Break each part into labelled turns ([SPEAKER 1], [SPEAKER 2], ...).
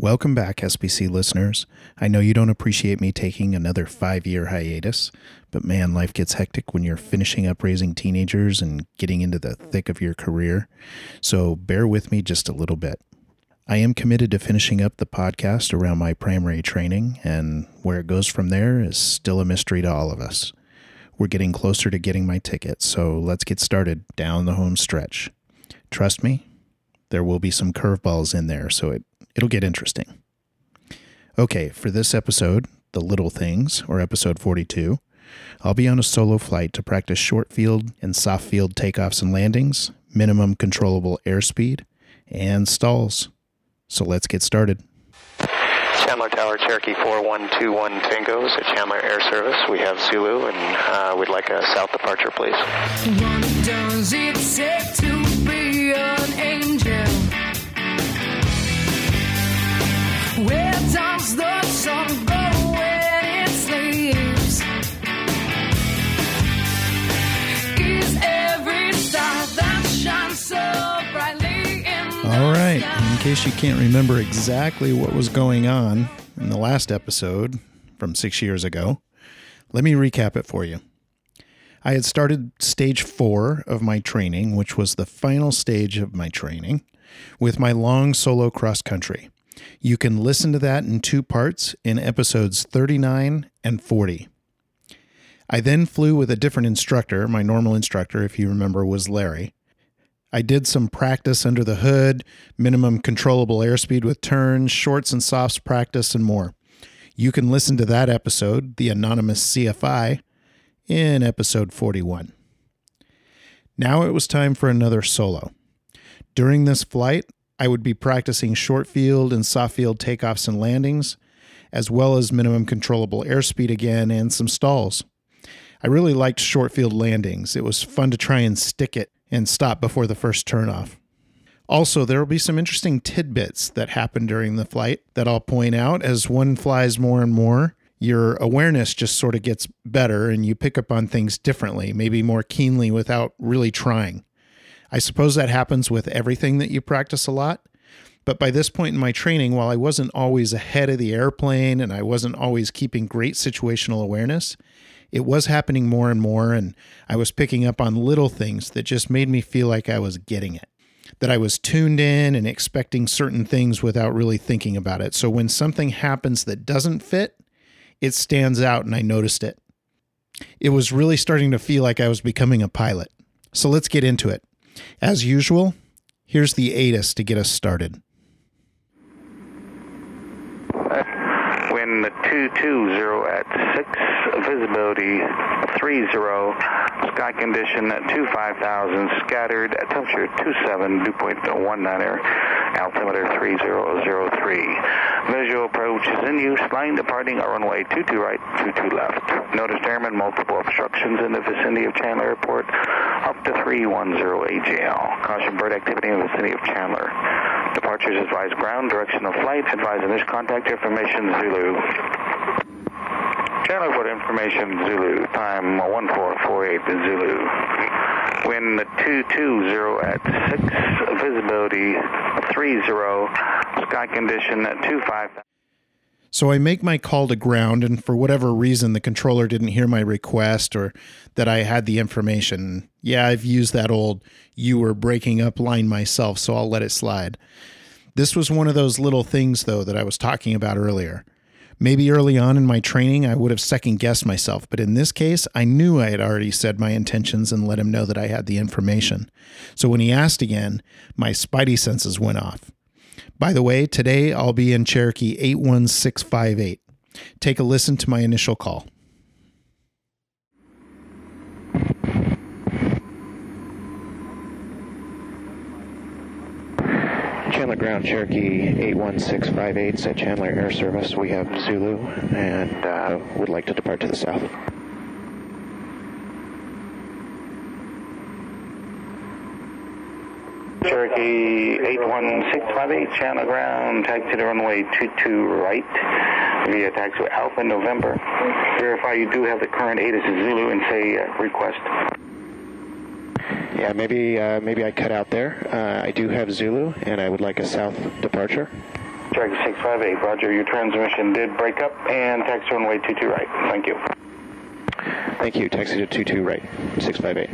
[SPEAKER 1] Welcome back, SPC listeners. I know you don't appreciate me taking another five year hiatus, but man, life gets hectic when you're finishing up raising teenagers and getting into the thick of your career. So bear with me just a little bit. I am committed to finishing up the podcast around my primary training, and where it goes from there is still a mystery to all of us. We're getting closer to getting my ticket, so let's get started down the home stretch. Trust me, there will be some curveballs in there, so it, it'll get interesting. Okay, for this episode, The Little Things, or episode 42, I'll be on a solo flight to practice short field and soft field takeoffs and landings, minimum controllable airspeed, and stalls. So let's get started.
[SPEAKER 2] Chandler Tower, Cherokee 4121 Tango's at Chandler Air Service. We have Zulu and uh, we'd like a south departure, please.
[SPEAKER 3] What does it take to be an angel? Where the sun go when it sleeps? Is every star that shines so brightly
[SPEAKER 1] All right, in case you can't remember exactly what was going on in the last episode from six years ago, let me recap it for you. I had started stage four of my training, which was the final stage of my training, with my long solo cross country. You can listen to that in two parts in episodes 39 and 40. I then flew with a different instructor. My normal instructor, if you remember, was Larry. I did some practice under the hood, minimum controllable airspeed with turns, shorts and softs practice, and more. You can listen to that episode, The Anonymous CFI, in episode 41. Now it was time for another solo. During this flight, I would be practicing short field and soft field takeoffs and landings, as well as minimum controllable airspeed again and some stalls. I really liked short field landings. It was fun to try and stick it and stop before the first turnoff. Also, there will be some interesting tidbits that happen during the flight that I'll point out as one flies more and more. Your awareness just sort of gets better and you pick up on things differently, maybe more keenly without really trying. I suppose that happens with everything that you practice a lot. But by this point in my training, while I wasn't always ahead of the airplane and I wasn't always keeping great situational awareness, it was happening more and more. And I was picking up on little things that just made me feel like I was getting it, that I was tuned in and expecting certain things without really thinking about it. So when something happens that doesn't fit, it stands out and I noticed it. It was really starting to feel like I was becoming a pilot. So let's get into it. As usual, here's the ATIS to get us started.
[SPEAKER 2] Wind 220 at 6, visibility 30, sky condition 25000, scattered, temperature 27, dew point 19er, altimeter 3003. Visual approach is in use, line departing runway 22 right, 22 left. Notice airmen multiple obstructions in the vicinity of Chandler Airport, up to 310 AGL. Caution bird activity in the vicinity of Chandler. Departures advise ground, direction of flight, advise initial contact information, Zulu. Airport information, Zulu. Time 1448 Zulu. Wind 220 at 6, visibility 30, sky condition 25.
[SPEAKER 1] So I make my call to ground, and for whatever reason, the controller didn't hear my request or that I had the information. Yeah, I've used that old you were breaking up line myself, so I'll let it slide. This was one of those little things, though, that I was talking about earlier. Maybe early on in my training, I would have second guessed myself, but in this case, I knew I had already said my intentions and let him know that I had the information. So when he asked again, my spidey senses went off. By the way, today I'll be in Cherokee 81658. Take a listen to my initial call.
[SPEAKER 4] Chandler Ground Cherokee 81658 at Chandler Air Service. We have Zulu and uh, would like to depart to the south.
[SPEAKER 2] Cherokee 81658, Chandler Ground, taxi to the runway 22 right via taxi Alpha November. Verify you do have the current ATIS Zulu and say uh, request.
[SPEAKER 4] Yeah, maybe uh, maybe I cut out there. Uh, I do have Zulu, and I would like a south departure.
[SPEAKER 2] Cherokee 658, Roger. Your transmission did break up and taxi runway 22 right. Thank you.
[SPEAKER 4] Thank you. Taxi to 22 right, 658.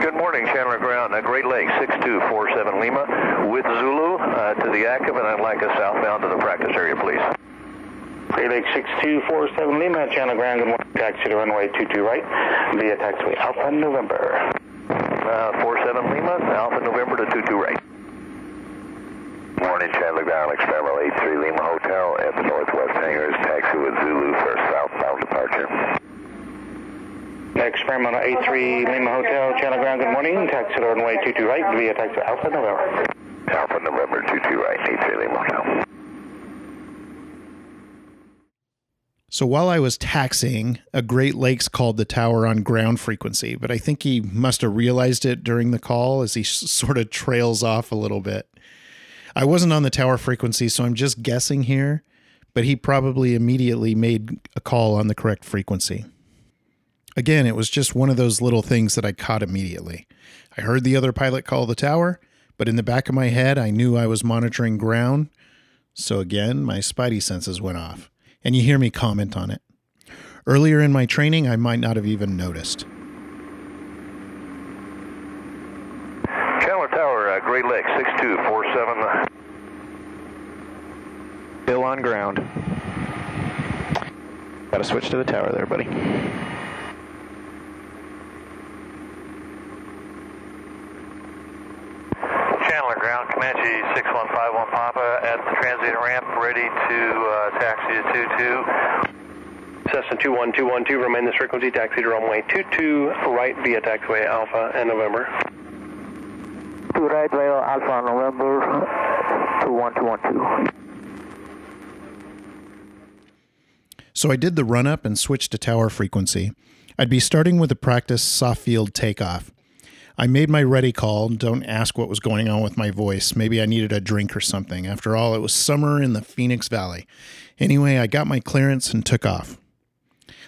[SPEAKER 5] Good morning, Chandler Ground, uh, Great Lakes 6247 Lima with Zulu uh, to the active, and I'd like us southbound to the practice area, please.
[SPEAKER 2] Great Lake 6247 Lima, Chandler Ground, good morning. Taxi to runway 22 right via taxiway Alpha November.
[SPEAKER 5] Uh, 47 Lima, Alpha November to 22 right.
[SPEAKER 6] Morning, Chandler Ground, Experimental 83 Lima Hotel at the Northwest Hangars, taxi with Zulu for southbound departure.
[SPEAKER 2] Experimental 83 Lima Hotel, Chandler Ground, good morning. Taxi to runway 22 right via taxiway Alpha November.
[SPEAKER 6] Alpha November 22 right, 83 Lima Hotel.
[SPEAKER 1] So while I was taxiing, a Great Lakes called the tower on ground frequency, but I think he must have realized it during the call as he sort of trails off a little bit. I wasn't on the tower frequency, so I'm just guessing here, but he probably immediately made a call on the correct frequency. Again, it was just one of those little things that I caught immediately. I heard the other pilot call the tower, but in the back of my head, I knew I was monitoring ground. So again, my spidey senses went off, and you hear me comment on it. Earlier in my training, I might not have even noticed.
[SPEAKER 5] Chandler Tower, uh, Great Lakes 6247.
[SPEAKER 4] Bill on ground. Got to switch to the tower there, buddy.
[SPEAKER 5] Chandler Ground, Comanche 6151 Papa at the transit ramp, ready to uh, taxi to 22.
[SPEAKER 7] Cessna 21212, remain this frequency, taxi to runway 22 right via taxiway Alpha and November.
[SPEAKER 8] To right via Alpha November 21212.
[SPEAKER 1] So I did the run up and switched to tower frequency. I'd be starting with a practice soft field takeoff. I made my ready call. Don't ask what was going on with my voice. Maybe I needed a drink or something. After all, it was summer in the Phoenix Valley. Anyway, I got my clearance and took off.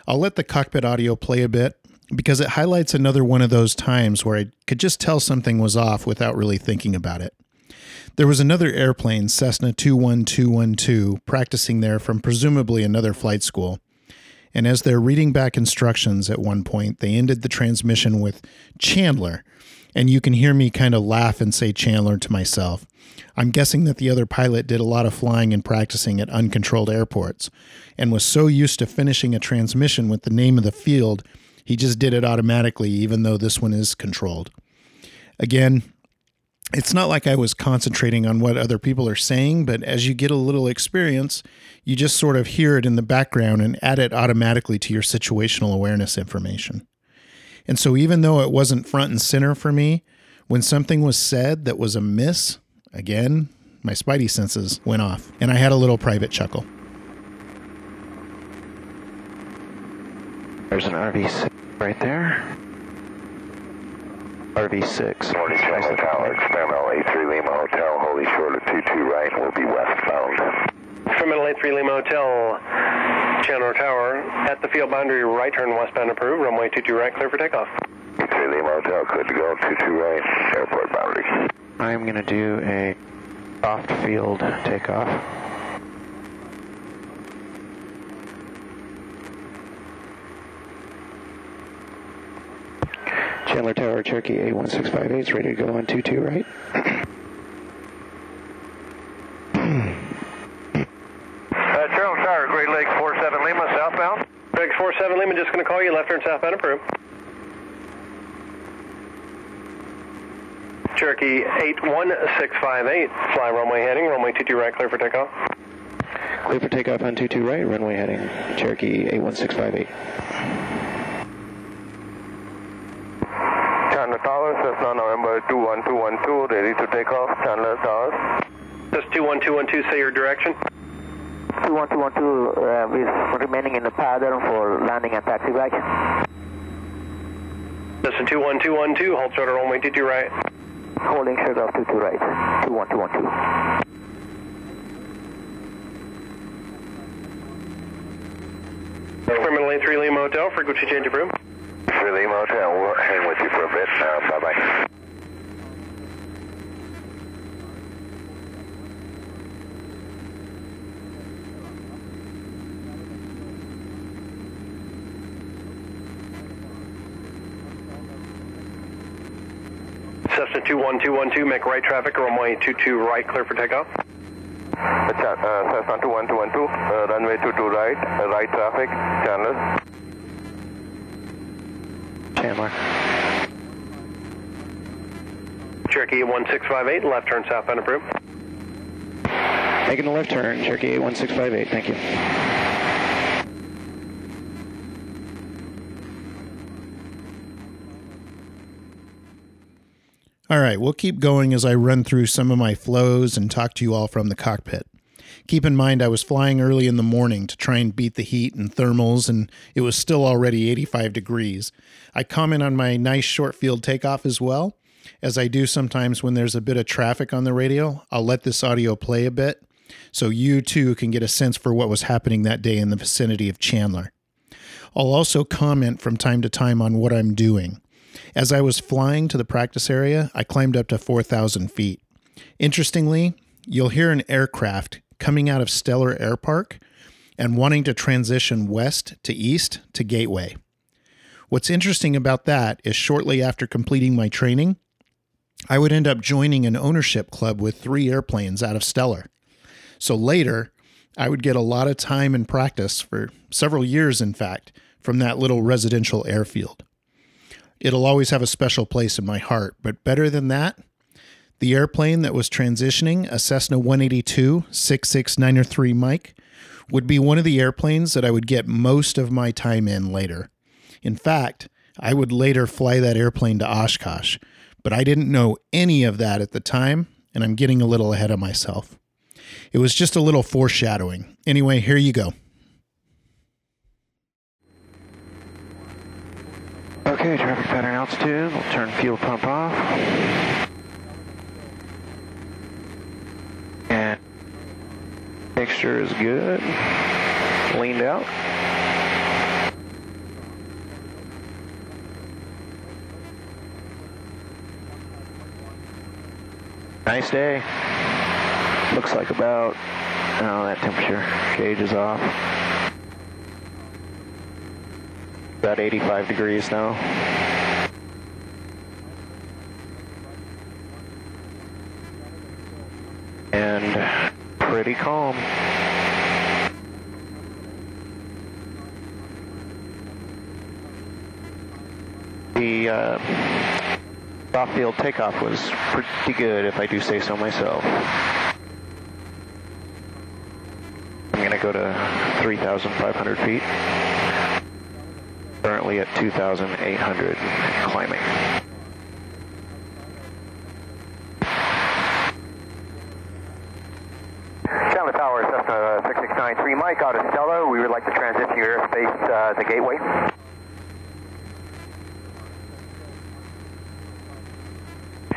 [SPEAKER 1] I'll let the cockpit audio play a bit because it highlights another one of those times where I could just tell something was off without really thinking about it. There was another airplane, Cessna 21212, practicing there from presumably another flight school. And as they're reading back instructions at one point, they ended the transmission with Chandler. And you can hear me kind of laugh and say Chandler to myself. I'm guessing that the other pilot did a lot of flying and practicing at uncontrolled airports and was so used to finishing a transmission with the name of the field, he just did it automatically, even though this one is controlled. Again, it's not like I was concentrating on what other people are saying, but as you get a little experience, you just sort of hear it in the background and add it automatically to your situational awareness information. And so, even though it wasn't front and center for me, when something was said that was amiss, again, my spidey senses went off and I had a little private chuckle.
[SPEAKER 4] There's an RV6 right there. RV6.
[SPEAKER 6] Morning, Chandler Tower, Experimental 83 Lima Hotel, Holy short of 22 right, will be westbound.
[SPEAKER 7] Experimental 83 Lima Hotel, Chandler Tower, at the field boundary, right turn westbound approved, runway 22 right, clear for takeoff.
[SPEAKER 6] 83 Lima Hotel, good to go, 22 right, airport boundary.
[SPEAKER 4] I'm going to do a soft field takeoff. Chandler Tower, Cherokee 81658 is ready to go on 22 right.
[SPEAKER 5] Uh, Chandler Tower, Great Lakes 47 Lima, southbound.
[SPEAKER 7] X 47 Lima, just going to call you, left turn approved. Cherokee 81658, fly runway heading, runway 22 right, clear for takeoff.
[SPEAKER 4] Clear for takeoff on 22 right, runway heading Cherokee 81658.
[SPEAKER 6] Chandler Tower, Cessna November 21212, ready to take off, Chandler Tower.
[SPEAKER 7] Just 21212, say your direction.
[SPEAKER 8] 21212 uh, is remaining in the pattern for landing and taxi back.
[SPEAKER 7] Listen, 21212, hold shorter runway 22 right.
[SPEAKER 8] Holding short of 22 right, 21212.
[SPEAKER 7] Terminal A3 Lima Hotel, frequency change of
[SPEAKER 6] room. 3 Lima Hotel, we'll hang with you for a bit. Uh, bye
[SPEAKER 7] bye. One two one two, make right traffic, runway 22 right, clear for takeoff.
[SPEAKER 6] Uh, uh Cessna 21212, uh, runway 22 right, uh, right traffic, Chandler.
[SPEAKER 4] Chandler.
[SPEAKER 7] Cherokee 1658, left turn southbound approved.
[SPEAKER 4] Making the left turn, Cherokee 1658, thank you.
[SPEAKER 1] All right, we'll keep going as I run through some of my flows and talk to you all from the cockpit. Keep in mind, I was flying early in the morning to try and beat the heat and thermals, and it was still already 85 degrees. I comment on my nice short field takeoff as well, as I do sometimes when there's a bit of traffic on the radio. I'll let this audio play a bit so you too can get a sense for what was happening that day in the vicinity of Chandler. I'll also comment from time to time on what I'm doing. As I was flying to the practice area, I climbed up to 4,000 feet. Interestingly, you'll hear an aircraft coming out of Stellar Air Park and wanting to transition west to east to Gateway. What's interesting about that is shortly after completing my training, I would end up joining an ownership club with three airplanes out of Stellar. So later, I would get a lot of time and practice for several years, in fact, from that little residential airfield. It'll always have a special place in my heart, but better than that, the airplane that was transitioning, a Cessna 182 66903 Mike, would be one of the airplanes that I would get most of my time in later. In fact, I would later fly that airplane to Oshkosh, but I didn't know any of that at the time, and I'm getting a little ahead of myself. It was just a little foreshadowing. Anyway, here you go.
[SPEAKER 4] Okay, traffic pattern altitude. We'll turn fuel pump off. And mixture is good. Leaned out. Nice day. Looks like about, oh, that temperature gauge is off. About 85 degrees now. And pretty calm. The uh, off field takeoff was pretty good, if I do say so myself. I'm going to go to 3,500 feet currently at 2,800 climbing.
[SPEAKER 5] Chandler Tower, Cessna 6693, Mike out of Stellar. We would like to transition your airspace uh, to Gateway.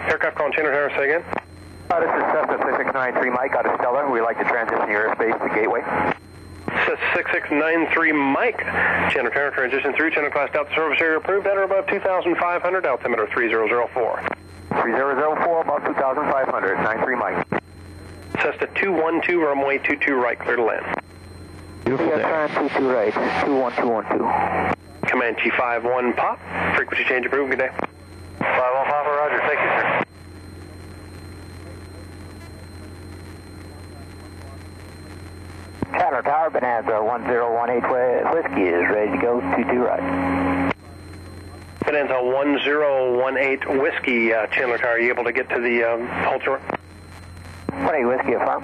[SPEAKER 7] Aircraft calling Chandler Tower, say again.
[SPEAKER 5] Uh, this is Cessna 6693, Mike out of Stellar. We'd like to transition your airspace to Gateway.
[SPEAKER 7] Cessna 6693 Mike. Chandler Tower transition through. Chandler class Delta service area approved at or above 2,500. Altimeter 3004.
[SPEAKER 5] 3004, about 2,500, 93 Mike.
[SPEAKER 7] Cessna 212, runway 22 right, clear to land.
[SPEAKER 4] Beautiful
[SPEAKER 8] Yes,
[SPEAKER 4] day.
[SPEAKER 8] turn 22 right, 21212.
[SPEAKER 7] Command T51 pop. Frequency change approved. Good day.
[SPEAKER 5] 515, Roger. Thank you, sir.
[SPEAKER 8] Chandler Tower, Bonanza 1018 Whiskey is ready to go, 22 right.
[SPEAKER 7] Bonanza 1018 Whiskey, uh, Chandler Tower. Are you able to get to the um, Ultra?
[SPEAKER 8] 20 Whiskey affirm.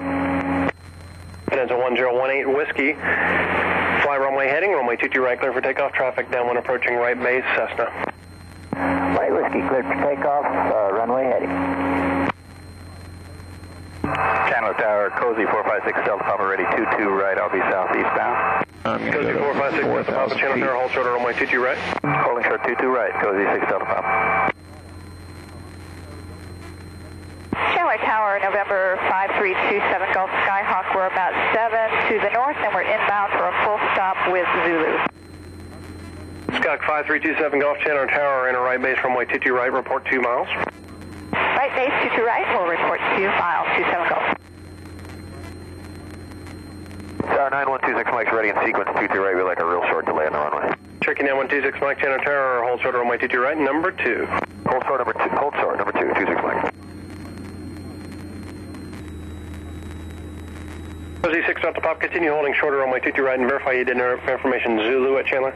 [SPEAKER 7] Bonanza 1018 Whiskey. Fly runway heading, runway 22 right, clear for takeoff. Traffic down when approaching right base, Cessna.
[SPEAKER 8] 20 Whiskey clear for takeoff, uh, runway.
[SPEAKER 5] Chandler Tower, Cozy 456 Delta Papa ready, 22 right. I'll be southeastbound.
[SPEAKER 4] I'm going to
[SPEAKER 7] Cozy
[SPEAKER 4] go to
[SPEAKER 7] 456 Delta Papa,
[SPEAKER 4] 4,000
[SPEAKER 7] Chandler. Tower, hold short, runway 22 right.
[SPEAKER 5] Holding short 22 right, Cozy 6 Delta Papa.
[SPEAKER 9] Chandler Tower, November 5327 Gulf Skyhawk. We're about 7 to the north and we're inbound for a full stop with Zulu.
[SPEAKER 7] Skyhawk 5327 Golf Chandler Tower, enter right base, from runway 22 right, report 2 miles.
[SPEAKER 9] Right base 22 right, we'll report 2 miles, 27 Gulf.
[SPEAKER 5] Tower 9126 Mike's ready in sequence, 22 right. We'd like a real short delay on the runway.
[SPEAKER 7] Cherokee 9126 Mike Chandler Tower, hold short, runway 22 right, number 2.
[SPEAKER 5] Hold short number 2, hold short number 2, 22 26 Mike.
[SPEAKER 7] Cozy 6 Delta Pop, continue holding shorter runway 22 right and verify you did enough information Zulu at Chandler.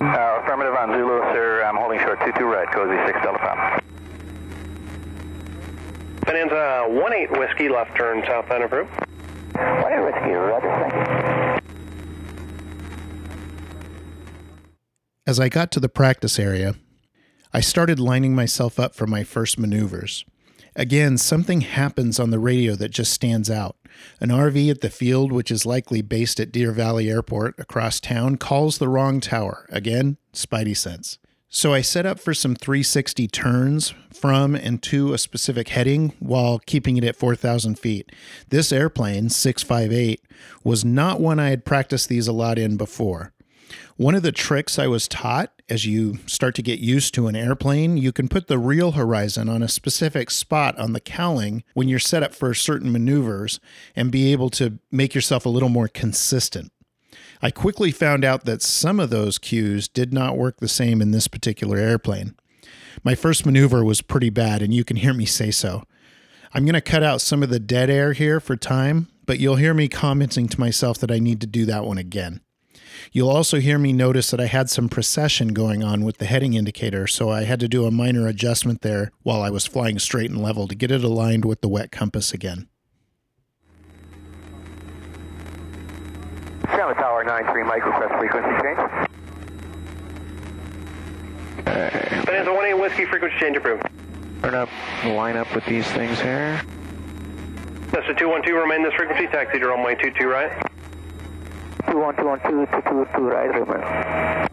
[SPEAKER 2] Uh, affirmative on Zulu, sir. I'm holding short 22 right, Cozy 6 Delta Pop.
[SPEAKER 7] Bonanza 18 Whiskey, left turn southbound approved.
[SPEAKER 8] 18 Whiskey, roger, thank you.
[SPEAKER 1] As I got to the practice area, I started lining myself up for my first maneuvers. Again, something happens on the radio that just stands out. An RV at the field, which is likely based at Deer Valley Airport across town, calls the wrong tower. Again, Spidey sense. So I set up for some 360 turns from and to a specific heading while keeping it at 4,000 feet. This airplane, 658, was not one I had practiced these a lot in before. One of the tricks I was taught as you start to get used to an airplane, you can put the real horizon on a specific spot on the cowling when you're set up for certain maneuvers and be able to make yourself a little more consistent. I quickly found out that some of those cues did not work the same in this particular airplane. My first maneuver was pretty bad, and you can hear me say so. I'm going to cut out some of the dead air here for time, but you'll hear me commenting to myself that I need to do that one again. You'll also hear me notice that I had some precession going on with the heading indicator, so I had to do a minor adjustment there while I was flying straight and level to get it aligned with the wet compass again.
[SPEAKER 2] Chandler Tower 93 Mike, request frequency change.
[SPEAKER 7] Bonanza 18 Whiskey, frequency change approved.
[SPEAKER 4] Turn up, line up with these things here.
[SPEAKER 7] That's a 212, remain this frequency, taxi to runway 22 right.
[SPEAKER 8] 21212 to 22 right, remember.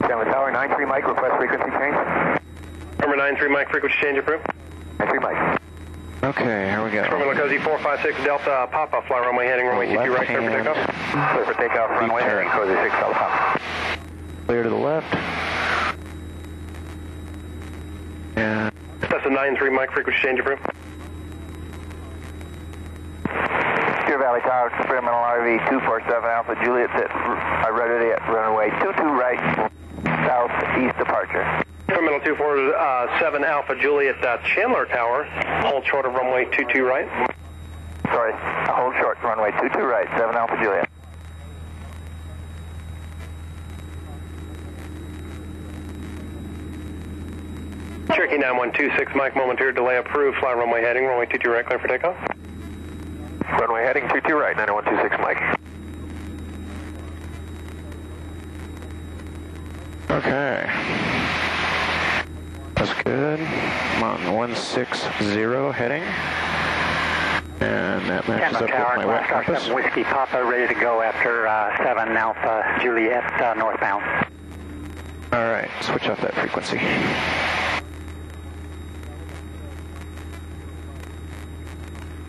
[SPEAKER 2] Chandler Tower 93 Mike, request frequency change.
[SPEAKER 7] Number 93 Mike, frequency change approved.
[SPEAKER 2] 93 Mike.
[SPEAKER 4] Okay, here we go.
[SPEAKER 7] Terminal Cozy 456 Delta Papa, fly runway heading runway 22 right, clear for
[SPEAKER 4] Left
[SPEAKER 7] takeoff.
[SPEAKER 4] hand.
[SPEAKER 2] Clear for takeoff, runway heading, Cozy 6 Delta Papa.
[SPEAKER 4] Clear to the left. And
[SPEAKER 7] That's a 93 Mike frequency change approved.
[SPEAKER 2] Deer Valley Tower, experimental RV 247 Alpha Juliet, sit, I ready at runway 22 right, southeast departure.
[SPEAKER 7] Terminal 247 Alpha Juliet uh, Chandler Tower, hold short of runway 22 right.
[SPEAKER 2] Sorry, hold short, runway 22 right, 7 Alpha Juliet.
[SPEAKER 7] Cherokee 9126 Mike, momentary delay approved, fly runway heading, runway 22 right, clear for takeoff.
[SPEAKER 2] Runway heading 22 right, 9126 Mike.
[SPEAKER 4] Okay. That's good. I'm 160 heading. And that matches up with my wet compass.
[SPEAKER 10] Whiskey Papa ready to go after uh, 7 Alpha Juliet uh, northbound.
[SPEAKER 4] Alright, switch off that frequency.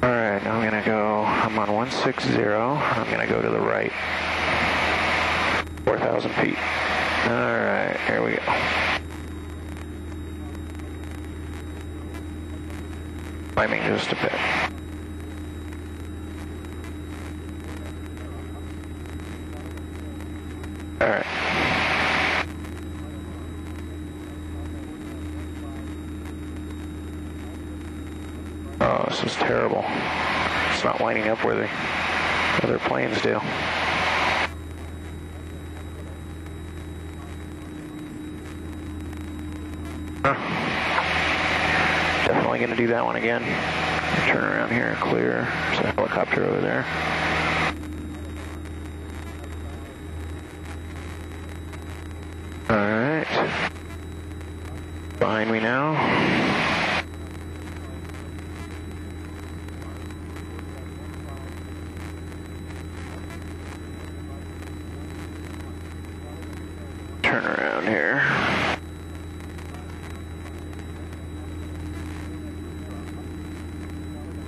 [SPEAKER 4] Alright, now I'm gonna go, I'm on 160. I'm gonna go to the right. 4,000 feet. Alright, here we go. Climbing just a bit. Alright. Oh, this is terrible. It's not lining up where the other planes do. Huh. Definitely going to do that one again. Turn around here and clear. There's a helicopter over there. Alright. Behind me now. Turn around here.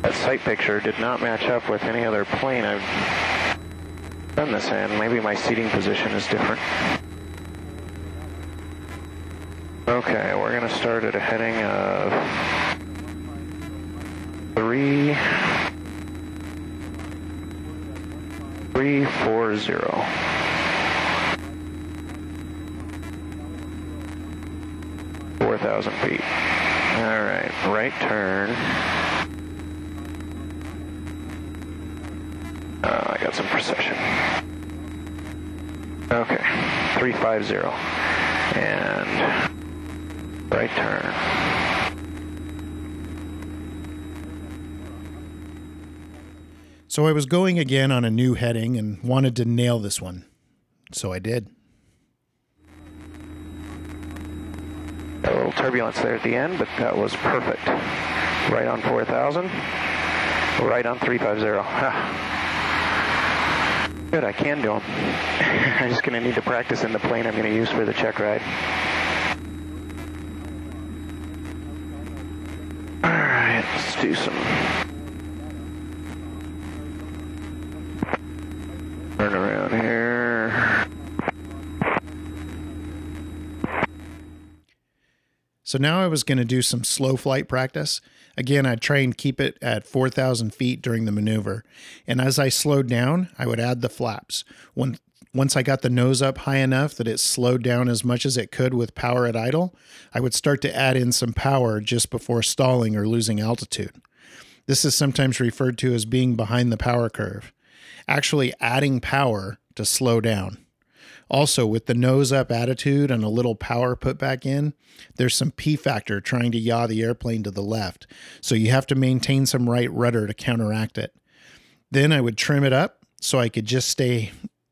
[SPEAKER 4] That sight picture did not match up with any other plane I've done this in. Maybe my seating position is different. Okay, we're going to start at a heading of three, three, four, zero. Four thousand feet. All right, right turn. Precision. Okay, 350. And right turn.
[SPEAKER 1] So I was going again on a new heading and wanted to nail this one. So I did.
[SPEAKER 4] A little turbulence there at the end, but that was perfect. Right on 4,000. Right on 350. Good, I can do them. I'm just going to need to practice in the plane I'm going to use for the check ride. All right, let's do some
[SPEAKER 1] So now I was going to do some slow flight practice. Again, I'd try and keep it at 4,000 feet during the maneuver. And as I slowed down, I would add the flaps. When, once I got the nose up high enough that it slowed down as much as it could with power at idle, I would start to add in some power just before stalling or losing altitude. This is sometimes referred to as being behind the power curve, actually adding power to slow down. Also, with the nose up attitude and a little power put back in, there's some P factor trying to yaw the airplane to the left, so you have to maintain some right rudder to counteract it. Then I would trim it up so I could just stay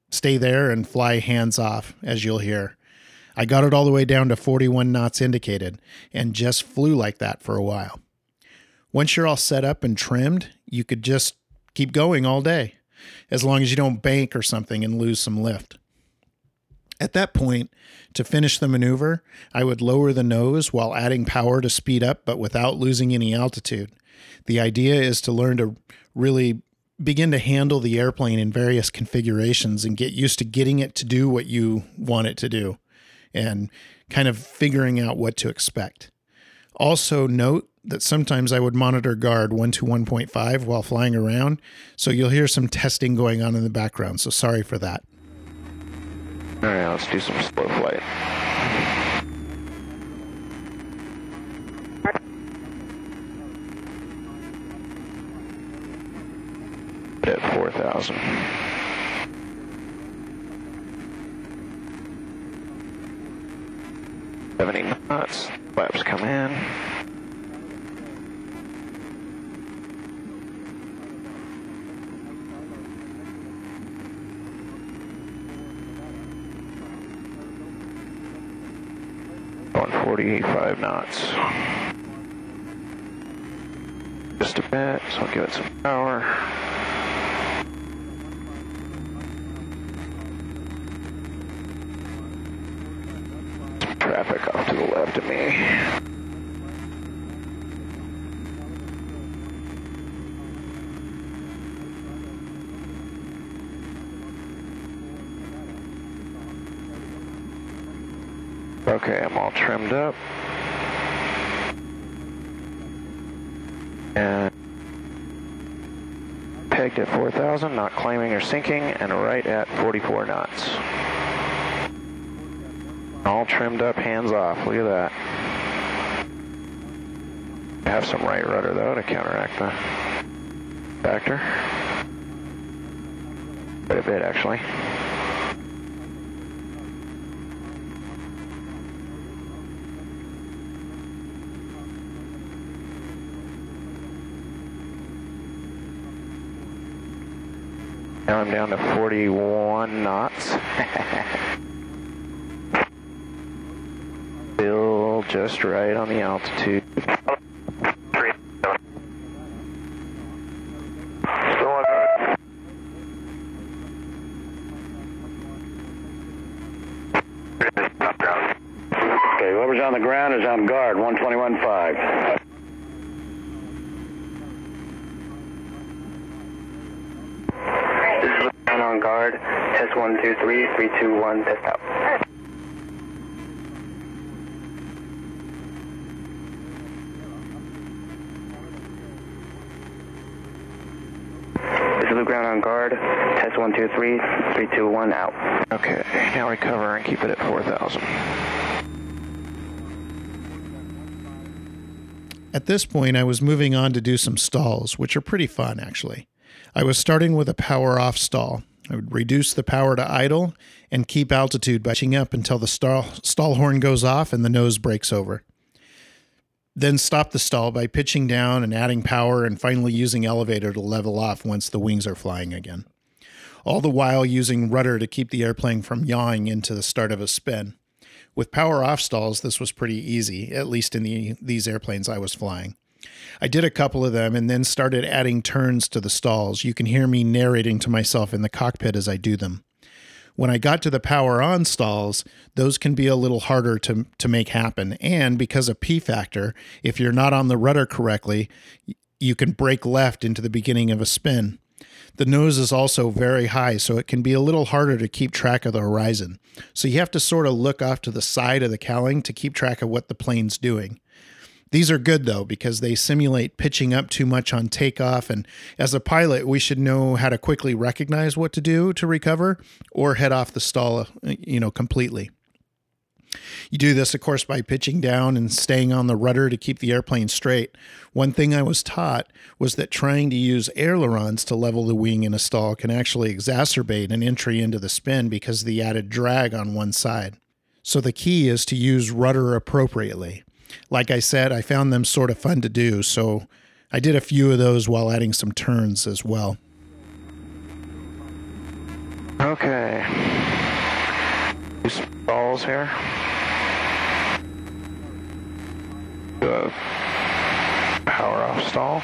[SPEAKER 1] stay there and fly hands off, as you'll hear. I got it all the way down to 41 knots indicated and just flew like that for a while. Once you're all set up and trimmed, you could just keep going all day, as long as you don't bank or something and lose some lift. At that point, to finish the maneuver, I would lower the nose while adding power to speed up, but without losing any altitude. The idea is to learn to really begin to handle the airplane in various configurations and get used to getting it to do what you want it to do and kind of figuring out what to expect. Also, note that sometimes I would monitor guard 1 to 1.5 while flying around, so you'll hear some testing going on in the background, so sorry for that.
[SPEAKER 4] All right, let's do some slow flight. At 4,000. Seventy knots. Flaps come in. Going 48.5 knots. Just a bit, so I'll give it some power. Some traffic off to the left of me. Okay, I'm all trimmed up. And pegged at 4,000, not climbing or sinking, and right at 44 knots. All trimmed up, hands off. Look at that. Have some right rudder though to counteract the factor. Quite a bit actually. Now I'm down to 41 knots. Still just right on the altitude.
[SPEAKER 11] Okay, whoever's on the ground is on guard, 121.5.
[SPEAKER 12] This is Lieutenant on guard. Test 123, 321, test out. This is Blue Ground on guard. Test 123, 321, out.
[SPEAKER 4] Okay, now recover and keep it at 4,000.
[SPEAKER 1] At this point, I was moving on to do some stalls, which are pretty fun actually. I was starting with a power off stall. I would reduce the power to idle and keep altitude by pitching up until the stall, stall horn goes off and the nose breaks over. Then stop the stall by pitching down and adding power and finally using elevator to level off once the wings are flying again. All the while using rudder to keep the airplane from yawing into the start of a spin. With power off stalls, this was pretty easy, at least in the, these airplanes I was flying. I did a couple of them and then started adding turns to the stalls. You can hear me narrating to myself in the cockpit as I do them. When I got to the power on stalls, those can be a little harder to, to make happen. And because of P factor, if you're not on the rudder correctly, you can break left into the beginning of a spin. The nose is also very high, so it can be a little harder to keep track of the horizon. So you have to sort of look off to the side of the cowling to keep track of what the plane's doing. These are good though because they simulate pitching up too much on takeoff. And as a pilot, we should know how to quickly recognize what to do to recover or head off the stall, uh, you know, completely. You do this, of course, by pitching down and staying on the rudder to keep the airplane straight. One thing I was taught was that trying to use ailerons to level the wing in a stall can actually exacerbate an entry into the spin because of the added drag on one side. So the key is to use rudder appropriately. Like I said, I found them sort of fun to do, so I did a few of those while adding some turns as well.
[SPEAKER 4] Okay. Stalls here. Do power off stall.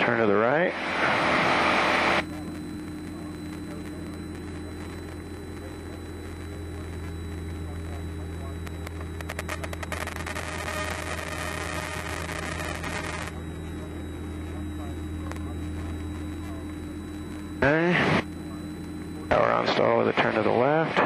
[SPEAKER 4] Turn to the right. Okay. Power on stall with a turn to the left.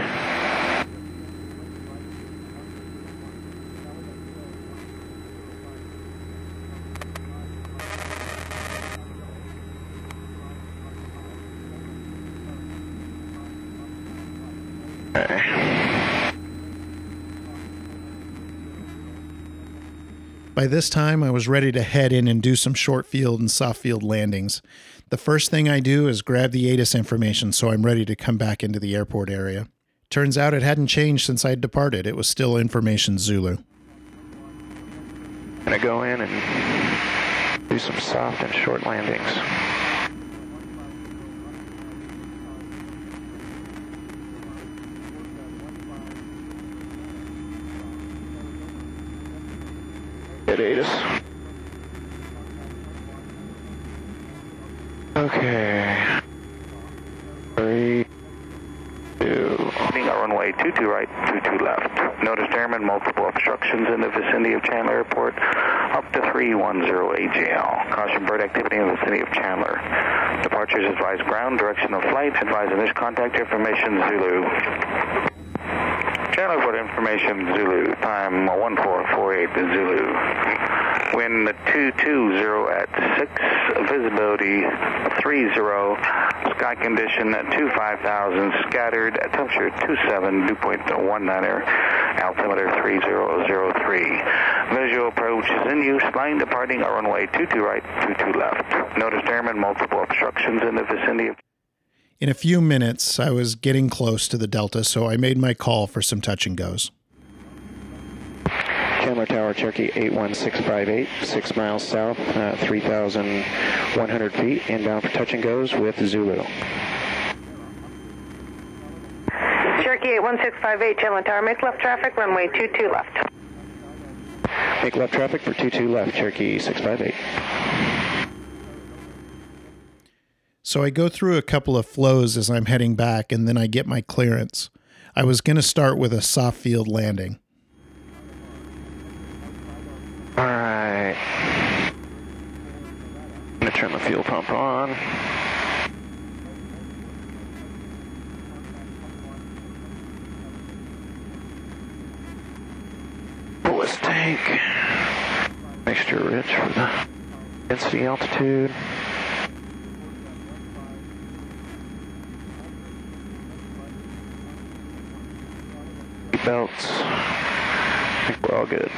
[SPEAKER 4] Okay.
[SPEAKER 1] By this time, I was ready to head in and do some short field and soft field landings. The first thing I do is grab the ATIS information so I'm ready to come back into the airport area. Turns out it hadn't changed since I'd departed, it was still information Zulu.
[SPEAKER 4] Gonna go in and do some soft and short landings. Okay. Three, two.
[SPEAKER 2] Heading our runway 22 right, 22 left. Notice airmen multiple obstructions in the vicinity of Chandler Airport up to 310 AGL. Caution bird activity in the vicinity of Chandler. Departures advise ground direction of flight. Advise initial contact information Zulu. Chandler Airport information Zulu. Time 1448 Zulu. Wind 220 at 6, visibility 30, sky condition 25,000, scattered, temperature 27, dew point 19er, altimeter 3003. Visual approach is in use, line departing runway 22 right, 22 left. Notice airmen multiple obstructions in the vicinity of
[SPEAKER 1] In a few minutes, I was getting close to the Delta, so I made my call for some touch and goes.
[SPEAKER 4] Chandler Tower, Cherokee 81658, six miles south, uh, 3,100 feet, inbound for touch and goes with Zulu.
[SPEAKER 13] Cherokee 81658, Chandler Tower, make left traffic, runway 22 left.
[SPEAKER 4] Make left traffic for 22 left, Cherokee 658.
[SPEAKER 1] So I go through a couple of flows as I'm heading back, and then I get my clearance. I was going to start with a soft field landing.
[SPEAKER 4] All right. I'm going to turn the fuel pump on. Pull tank. Mixture rich for the density altitude. Belts. I think we're all good.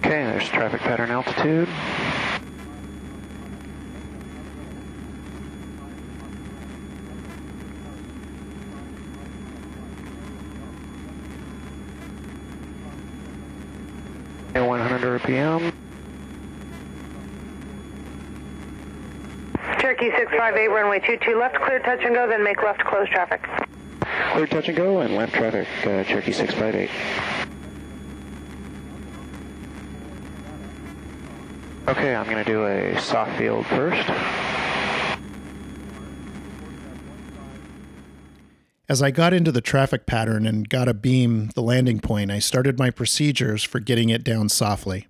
[SPEAKER 4] Okay, there's traffic pattern altitude. And 100 RPM.
[SPEAKER 13] Cherokee 658, runway 22 left, clear touch and go, then make left close traffic.
[SPEAKER 4] Clear touch and go and left traffic, uh, Cherokee 658. Okay, I'm going to do a soft field first.
[SPEAKER 1] As I got into the traffic pattern and got abeam the landing point, I started my procedures for getting it down softly.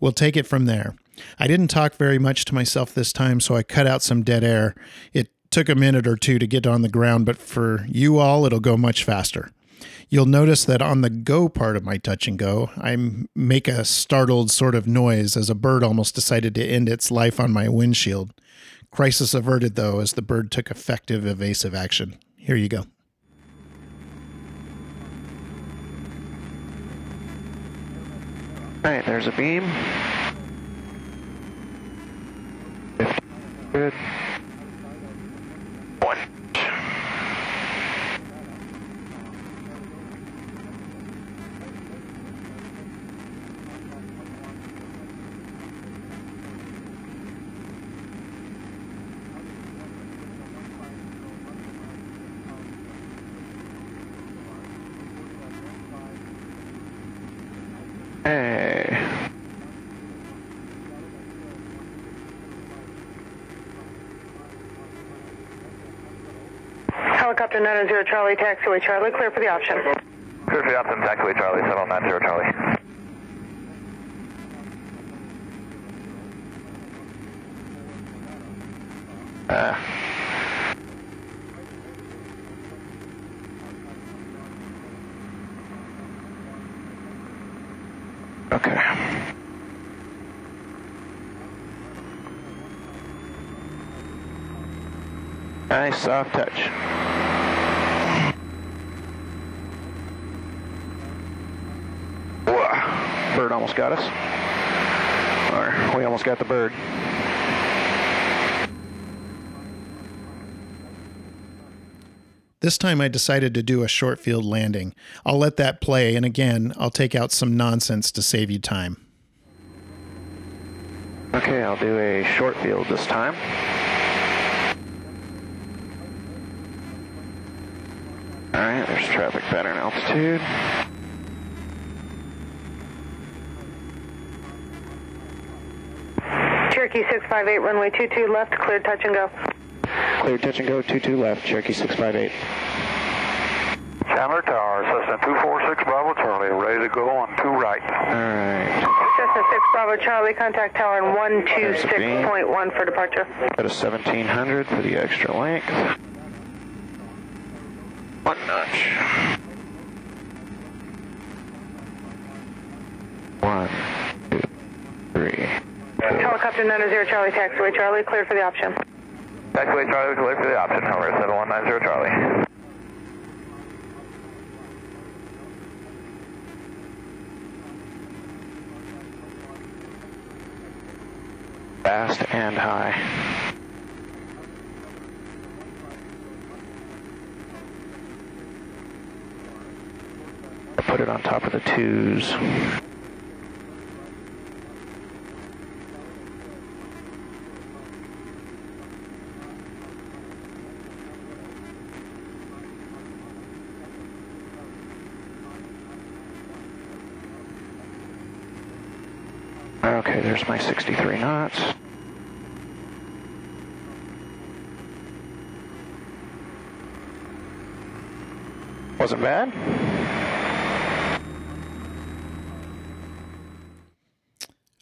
[SPEAKER 1] We'll take it from there. I didn't talk very much to myself this time, so I cut out some dead air. It took a minute or two to get on the ground, but for you all, it'll go much faster. You'll notice that on the go part of my touch and go, I make a startled sort of noise as a bird almost decided to end its life on my windshield. Crisis averted, though, as the bird took effective evasive action. Here you go.
[SPEAKER 4] All right, there's a beam. Good. One.
[SPEAKER 13] Helicopter 900 Charlie, taxiway Charlie, clear for the option.
[SPEAKER 5] Clear for the option, taxiway Charlie, settle 90 Charlie.
[SPEAKER 4] Uh, okay. Nice soft touch. Whoa. Bird almost got us. Or we almost got the bird.
[SPEAKER 1] This time I decided to do a short field landing. I'll let that play, and again, I'll take out some nonsense to save you time.
[SPEAKER 4] Okay, I'll do a short field this time. All right, there's traffic pattern altitude.
[SPEAKER 13] Cherokee 658, runway 22 left, cleared touch and go.
[SPEAKER 4] Clear touch and go, 22 left, Cherokee 658.
[SPEAKER 5] Chandler Tower, Cessna 246 Bravo Charlie, ready to go on two right.
[SPEAKER 4] Alright.
[SPEAKER 13] Cessna 6 Bravo Charlie, contact tower in 126.1 for departure.
[SPEAKER 4] Got a 1700 for the extra length. One notch. One, two, three.
[SPEAKER 13] Helicopter 90 Charlie, taxiway Charlie, cleared for the option.
[SPEAKER 5] Taxiway Charlie, clear for the option, number 7190 Charlie.
[SPEAKER 4] Fast and high. I put it on top of the twos. My 63 knots. Wasn't bad.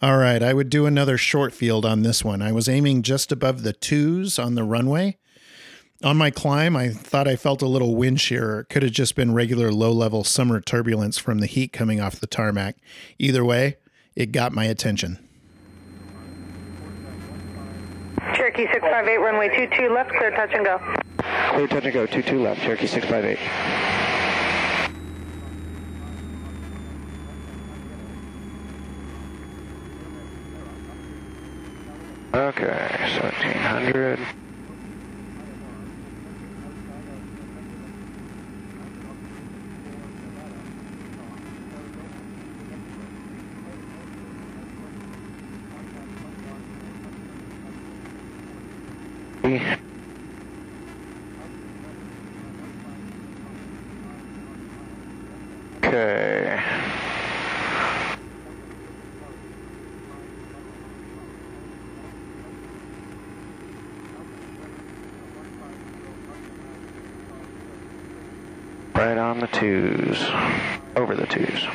[SPEAKER 1] All right, I would do another short field on this one. I was aiming just above the twos on the runway. On my climb, I thought I felt a little wind shear. It could have just been regular low level summer turbulence from the heat coming off the tarmac. Either way, it got my attention.
[SPEAKER 13] Cherokee 658, runway 22 left, clear touch and go.
[SPEAKER 4] Clear touch and go, 22 left, Cherokee 658. Okay, 1700. Okay. Right on the twos. Over the twos.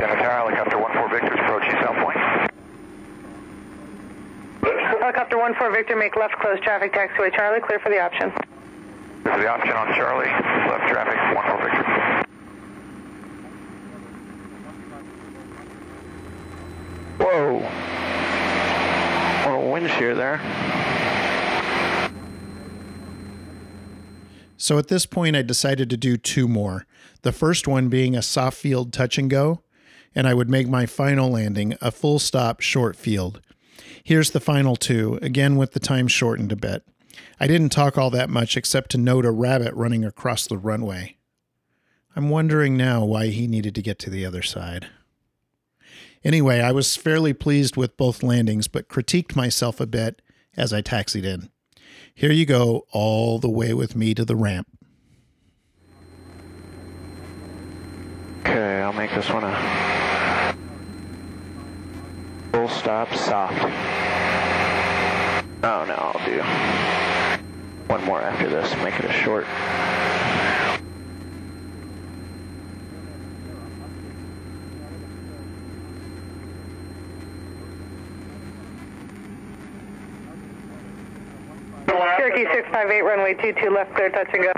[SPEAKER 5] Chandler Tower, helicopter 14 Victor's approaching South Point.
[SPEAKER 13] Helicopter 14 Victor, make left, close traffic, taxiway Charlie, clear for the option.
[SPEAKER 5] This is the option on Charlie, left traffic, 14 Victor.
[SPEAKER 4] Whoa. Little wind shear there.
[SPEAKER 1] So at this point, I decided to do two more. The first one being a soft field touch and go, and I would make my final landing a full stop short field. Here's the final two, again with the time shortened a bit. I didn't talk all that much except to note a rabbit running across the runway. I'm wondering now why he needed to get to the other side. Anyway, I was fairly pleased with both landings, but critiqued myself a bit as I taxied in. Here you go, all the way with me to the ramp.
[SPEAKER 4] Okay, I'll make this one a full stop soft. Oh no, I'll do one more after this, make it a short.
[SPEAKER 13] Cherokee 658, runway 22 left, clear touch and go.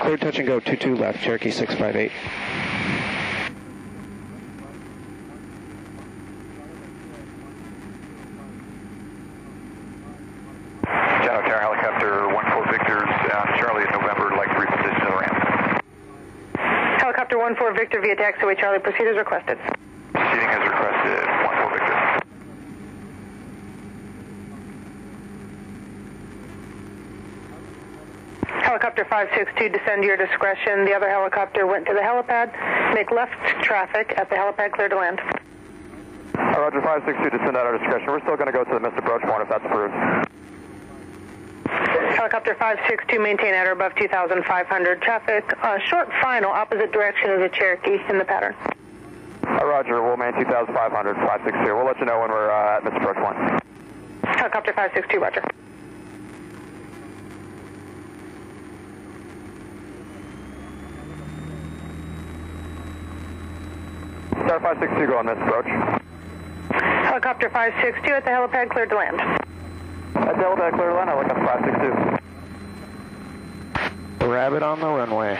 [SPEAKER 4] Clear touch and go, 22 left, Cherokee 658.
[SPEAKER 5] Chandler Tower, helicopter 14 Victor's on Charlie in November, like to reposition to the ramp.
[SPEAKER 13] Helicopter 14 Victor via taxiway Charlie, proceed as requested.
[SPEAKER 5] Proceeding as requested, 14 Victor.
[SPEAKER 13] Helicopter 562, descend to your discretion. The other helicopter went to the helipad. Make left traffic at the helipad, clear to land.
[SPEAKER 14] Roger 562 to send out our discretion. We're still going to go to the missed approach point if that's approved.
[SPEAKER 13] Helicopter 562, maintain at or above 2,500. Traffic, uh, short final, opposite direction of the Cherokee in the pattern.
[SPEAKER 14] Uh, Roger, we'll man 2,500, 562. We'll let you know when we're uh, at approach point.
[SPEAKER 13] Helicopter 562, Roger.
[SPEAKER 14] Star 562, go on this approach.
[SPEAKER 13] Helicopter 562 at the helipad, cleared to land.
[SPEAKER 14] At Delta, clear line, I look up 562.
[SPEAKER 4] Rabbit on the runway.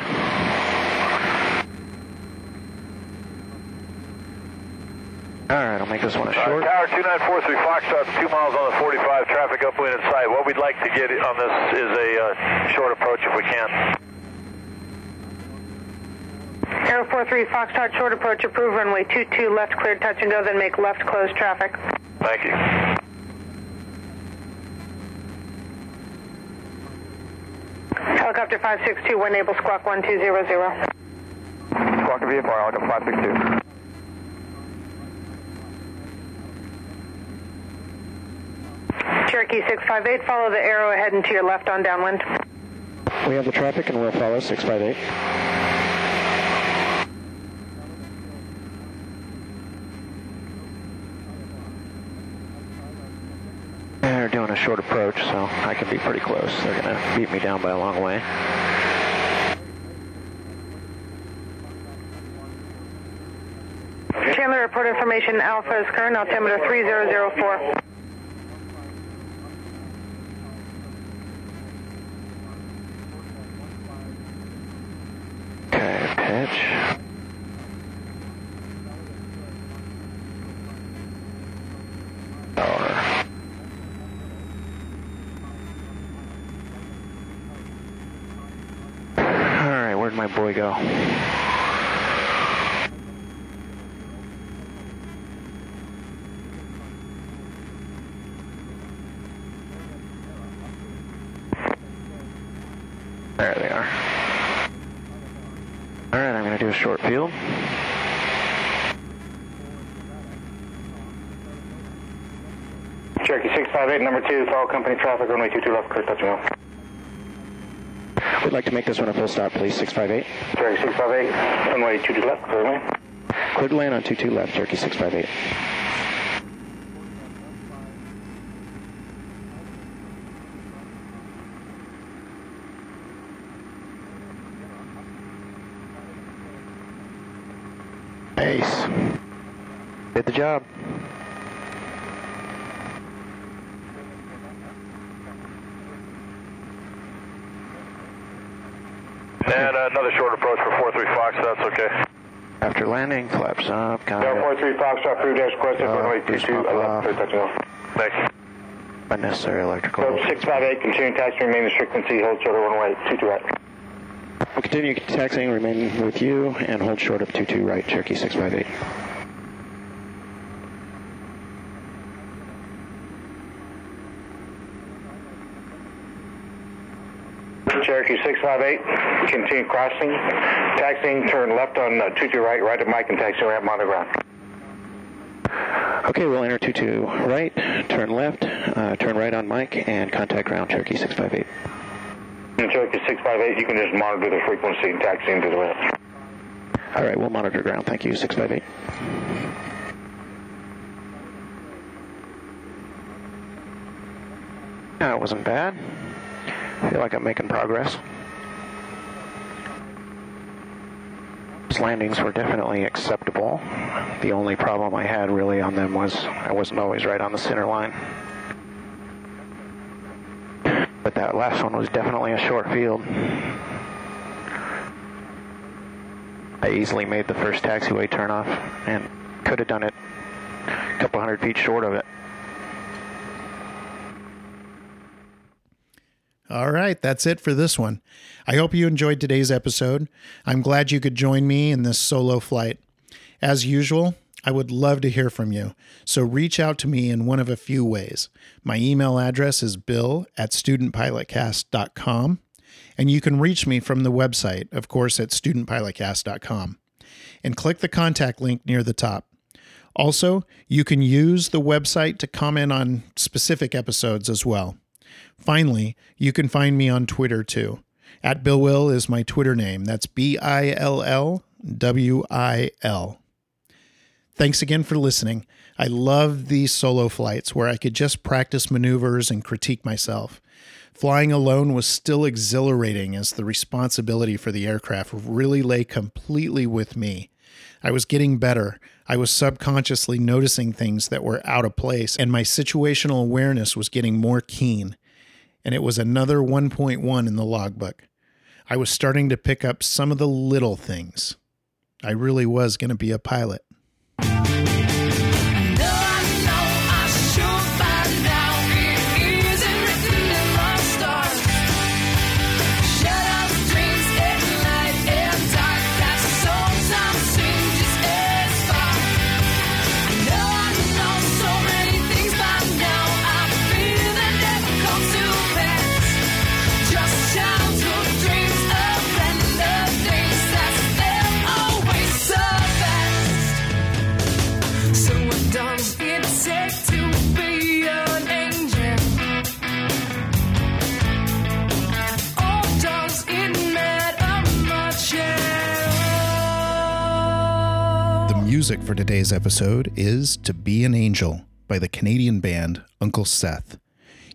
[SPEAKER 4] All right, I'll make this one a
[SPEAKER 5] Uh,
[SPEAKER 4] short.
[SPEAKER 5] Tower 2943 Foxtrot, two miles on the 45, traffic upwind in sight. What we'd like to get on this is a uh, short approach if we can.
[SPEAKER 13] Aero 43 Foxtrot, short approach, approved runway 22, left cleared touch and go, then make left close traffic.
[SPEAKER 5] Thank you.
[SPEAKER 13] Helicopter 562, one enable squawk 1200.
[SPEAKER 14] Squawk to VFR, helicopter 562.
[SPEAKER 13] Cherokee 658, follow the arrow ahead and to your left on downwind.
[SPEAKER 4] We have the traffic and we'll follow 658. They're doing a short approach, so I can be pretty close. They're going to beat me down by a long way.
[SPEAKER 13] Chandler, report information Alpha is current, altimeter 3004.
[SPEAKER 4] Okay, pitch. Power. Alright, go? There they are. Alright, I'm going to do a short field.
[SPEAKER 10] Cherokee 658, number 2, follow company traffic, runway 22 left, clear touching off.
[SPEAKER 4] We'd like to make this one a full stop, please. 658.
[SPEAKER 10] Cherokee 658, runway 22 left, clear lane.
[SPEAKER 4] Clear to land on 22 left, Cherokee 658. Ace. Did the job.
[SPEAKER 5] And uh, another short approach for 43 Fox, that's okay.
[SPEAKER 4] After landing, flaps up, got
[SPEAKER 10] Tower
[SPEAKER 4] it.
[SPEAKER 10] 43 Foxtrot, approved dash requested,
[SPEAKER 4] Uh,
[SPEAKER 10] runway 22
[SPEAKER 4] pump
[SPEAKER 10] left,
[SPEAKER 4] off.
[SPEAKER 10] clear touching off.
[SPEAKER 5] Thanks.
[SPEAKER 4] Unnecessary electrical.
[SPEAKER 10] Code 658, continuing taxi, remain in strict frequency, hold short of runway 22 right.
[SPEAKER 4] We'll continue taxiing, remain with you, and hold short of 22 right, Cherokee 658.
[SPEAKER 10] Cherokee 658, continue crossing, taxiing, turn left on uh, 22 right, right at Mike and taxi ramp ground.
[SPEAKER 4] Okay, we'll enter 22 right, turn left, uh, turn right on Mike, and contact ground Cherokee 658.
[SPEAKER 10] And Cherokee 658, you can just monitor the frequency and taxiing to the left.
[SPEAKER 4] All right, we'll monitor ground. Thank you, 658. That wasn't bad. I feel like I'm making progress. Landings were definitely acceptable. The only problem I had really on them was I wasn't always right on the center line. But that last one was definitely a short field. I easily made the first taxiway turnoff and could have done it a couple hundred feet short of it.
[SPEAKER 1] All right, that's it for this one. I hope you enjoyed today's episode. I'm glad you could join me in this solo flight. As usual, I would love to hear from you, so reach out to me in one of a few ways. My email address is bill at studentpilotcast.com, and you can reach me from the website, of course, at studentpilotcast.com, and click the contact link near the top. Also, you can use the website to comment on specific episodes as well. Finally, you can find me on Twitter too. At Bill Will is my Twitter name. That's B I L L W I L. Thanks again for listening. I love these solo flights where I could just practice maneuvers and critique myself. Flying alone was still exhilarating as the responsibility for the aircraft really lay completely with me. I was getting better. I was subconsciously noticing things that were out of place, and my situational awareness was getting more keen. And it was another 1.1 in the logbook. I was starting to pick up some of the little things. I really was going to be a pilot. Music for today's episode is To Be an Angel by the Canadian band Uncle Seth.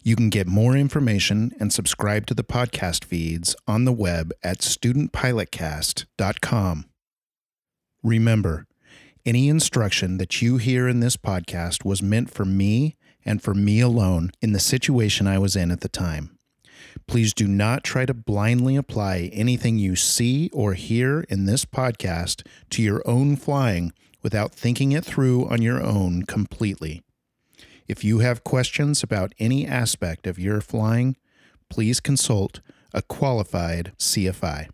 [SPEAKER 1] You can get more information and subscribe to the podcast feeds on the web at studentpilotcast.com. Remember, any instruction that you hear in this podcast was meant for me and for me alone in the situation I was in at the time. Please do not try to blindly apply anything you see or hear in this podcast to your own flying without thinking it through on your own completely. If you have questions about any aspect of your flying, please consult a qualified CFI.